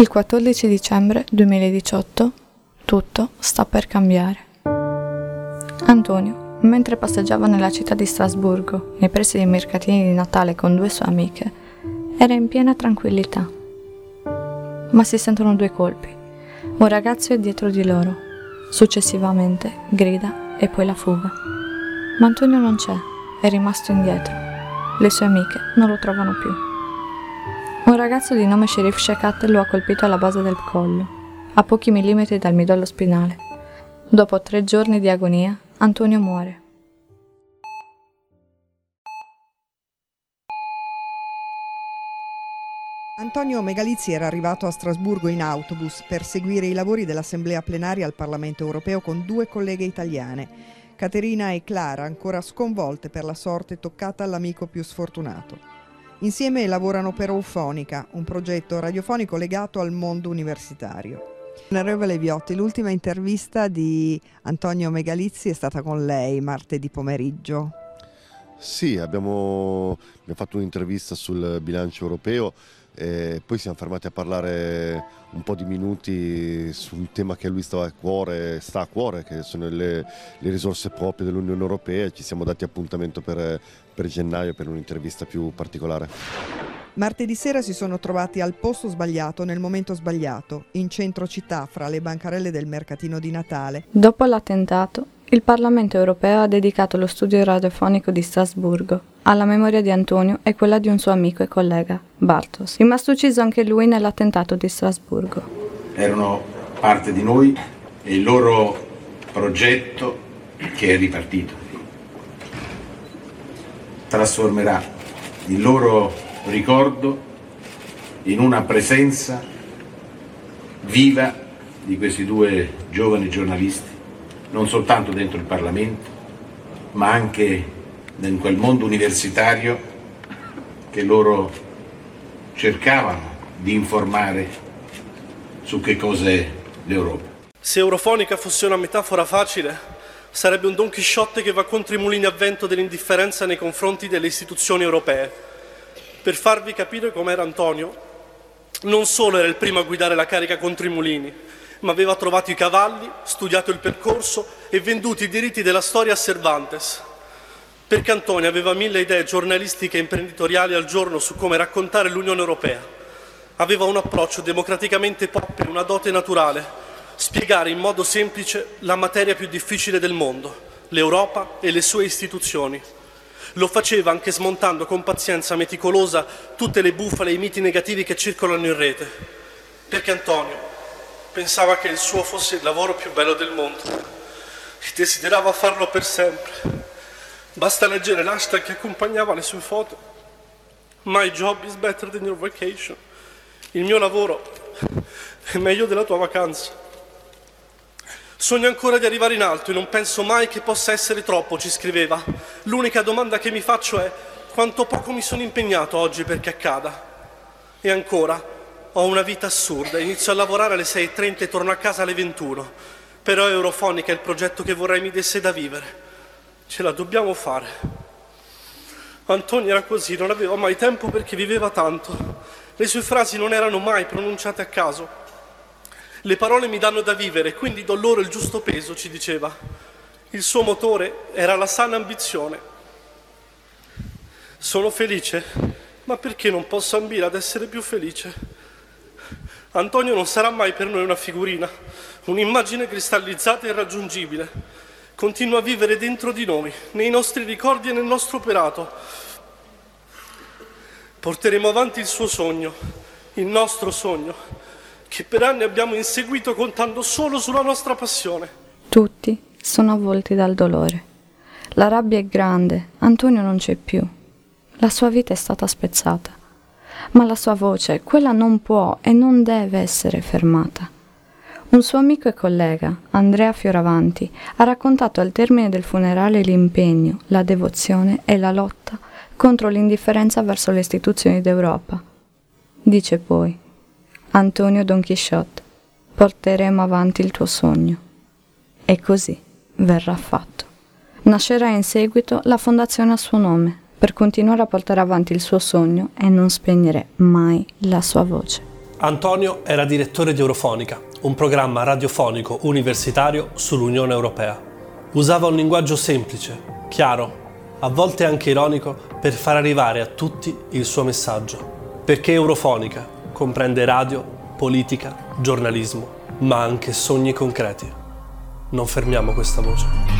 Il 14 dicembre 2018 tutto sta per cambiare. Antonio, mentre passeggiava nella città di Strasburgo, nei pressi dei mercatini di Natale con due sue amiche, era in piena tranquillità. Ma si sentono due colpi. Un ragazzo è dietro di loro. Successivamente grida e poi la fuga. Ma Antonio non c'è, è rimasto indietro. Le sue amiche non lo trovano più. Un ragazzo di nome Sheriff Shekat lo ha colpito alla base del collo, a pochi millimetri dal midollo spinale. Dopo tre giorni di agonia, Antonio muore. Antonio Megalizzi era arrivato a Strasburgo in autobus per seguire i lavori dell'Assemblea plenaria al Parlamento europeo con due colleghe italiane, Caterina e Clara, ancora sconvolte per la sorte toccata all'amico più sfortunato. Insieme lavorano per Eufonica, un progetto radiofonico legato al mondo universitario. Onorevole Viotti, l'ultima intervista di Antonio Megalizzi è stata con lei martedì pomeriggio. Sì, abbiamo, abbiamo fatto un'intervista sul bilancio europeo e poi siamo fermati a parlare un po' di minuti su un tema che a lui stava a cuore, sta a cuore, che sono le, le risorse proprie dell'Unione Europea e ci siamo dati appuntamento per, per gennaio per un'intervista più particolare. Martedì sera si sono trovati al posto sbagliato nel momento sbagliato, in centro città, fra le bancarelle del mercatino di Natale. Dopo l'attentato, il Parlamento europeo ha dedicato lo studio radiofonico di Strasburgo alla memoria di Antonio e quella di un suo amico e collega, Bartos, rimasto ucciso anche lui nell'attentato di Strasburgo. Erano parte di noi e il loro progetto, che è ripartito, trasformerà il loro ricordo in una presenza viva di questi due giovani giornalisti, non soltanto dentro il Parlamento, ma anche in quel mondo universitario che loro cercavano di informare su che cos'è l'Europa. Se Eurofonica fosse una metafora facile, sarebbe un Don Chisciotte che va contro i mulini a vento dell'indifferenza nei confronti delle istituzioni europee. Per farvi capire com'era Antonio, non solo era il primo a guidare la carica contro i mulini, ma aveva trovato i cavalli, studiato il percorso e venduto i diritti della storia a Cervantes. Perché Antonio aveva mille idee giornalistiche e imprenditoriali al giorno su come raccontare l'Unione Europea. Aveva un approccio democraticamente pop e una dote naturale, spiegare in modo semplice la materia più difficile del mondo, l'Europa e le sue istituzioni. Lo faceva anche smontando con pazienza meticolosa tutte le bufale e i miti negativi che circolano in rete. Perché Antonio pensava che il suo fosse il lavoro più bello del mondo e desiderava farlo per sempre. Basta leggere l'hashtag che accompagnava le sue foto. My job is better than your vacation. Il mio lavoro è meglio della tua vacanza. Sogno ancora di arrivare in alto e non penso mai che possa essere troppo, ci scriveva. L'unica domanda che mi faccio è quanto poco mi sono impegnato oggi perché accada. E ancora, ho una vita assurda, inizio a lavorare alle 6.30 e torno a casa alle 21. Però Eurofonica è il progetto che vorrei mi desse da vivere. Ce la dobbiamo fare. Antonio era così, non aveva mai tempo perché viveva tanto. Le sue frasi non erano mai pronunciate a caso. Le parole mi danno da vivere, quindi do loro il giusto peso, ci diceva. Il suo motore era la sana ambizione. Sono felice, ma perché non posso ambire ad essere più felice? Antonio non sarà mai per noi una figurina, un'immagine cristallizzata e irraggiungibile continua a vivere dentro di noi, nei nostri ricordi e nel nostro operato. Porteremo avanti il suo sogno, il nostro sogno, che per anni abbiamo inseguito contando solo sulla nostra passione. Tutti sono avvolti dal dolore. La rabbia è grande, Antonio non c'è più. La sua vita è stata spezzata. Ma la sua voce, quella non può e non deve essere fermata. Un suo amico e collega, Andrea Fioravanti, ha raccontato al termine del funerale l'impegno, la devozione e la lotta contro l'indifferenza verso le istituzioni d'Europa. Dice poi, Antonio Don Chisciotte, porteremo avanti il tuo sogno. E così verrà fatto. Nascerà in seguito la fondazione a suo nome, per continuare a portare avanti il suo sogno e non spegnere mai la sua voce. Antonio era direttore di Eurofonica, un programma radiofonico universitario sull'Unione Europea. Usava un linguaggio semplice, chiaro, a volte anche ironico, per far arrivare a tutti il suo messaggio. Perché Eurofonica comprende radio, politica, giornalismo, ma anche sogni concreti. Non fermiamo questa voce.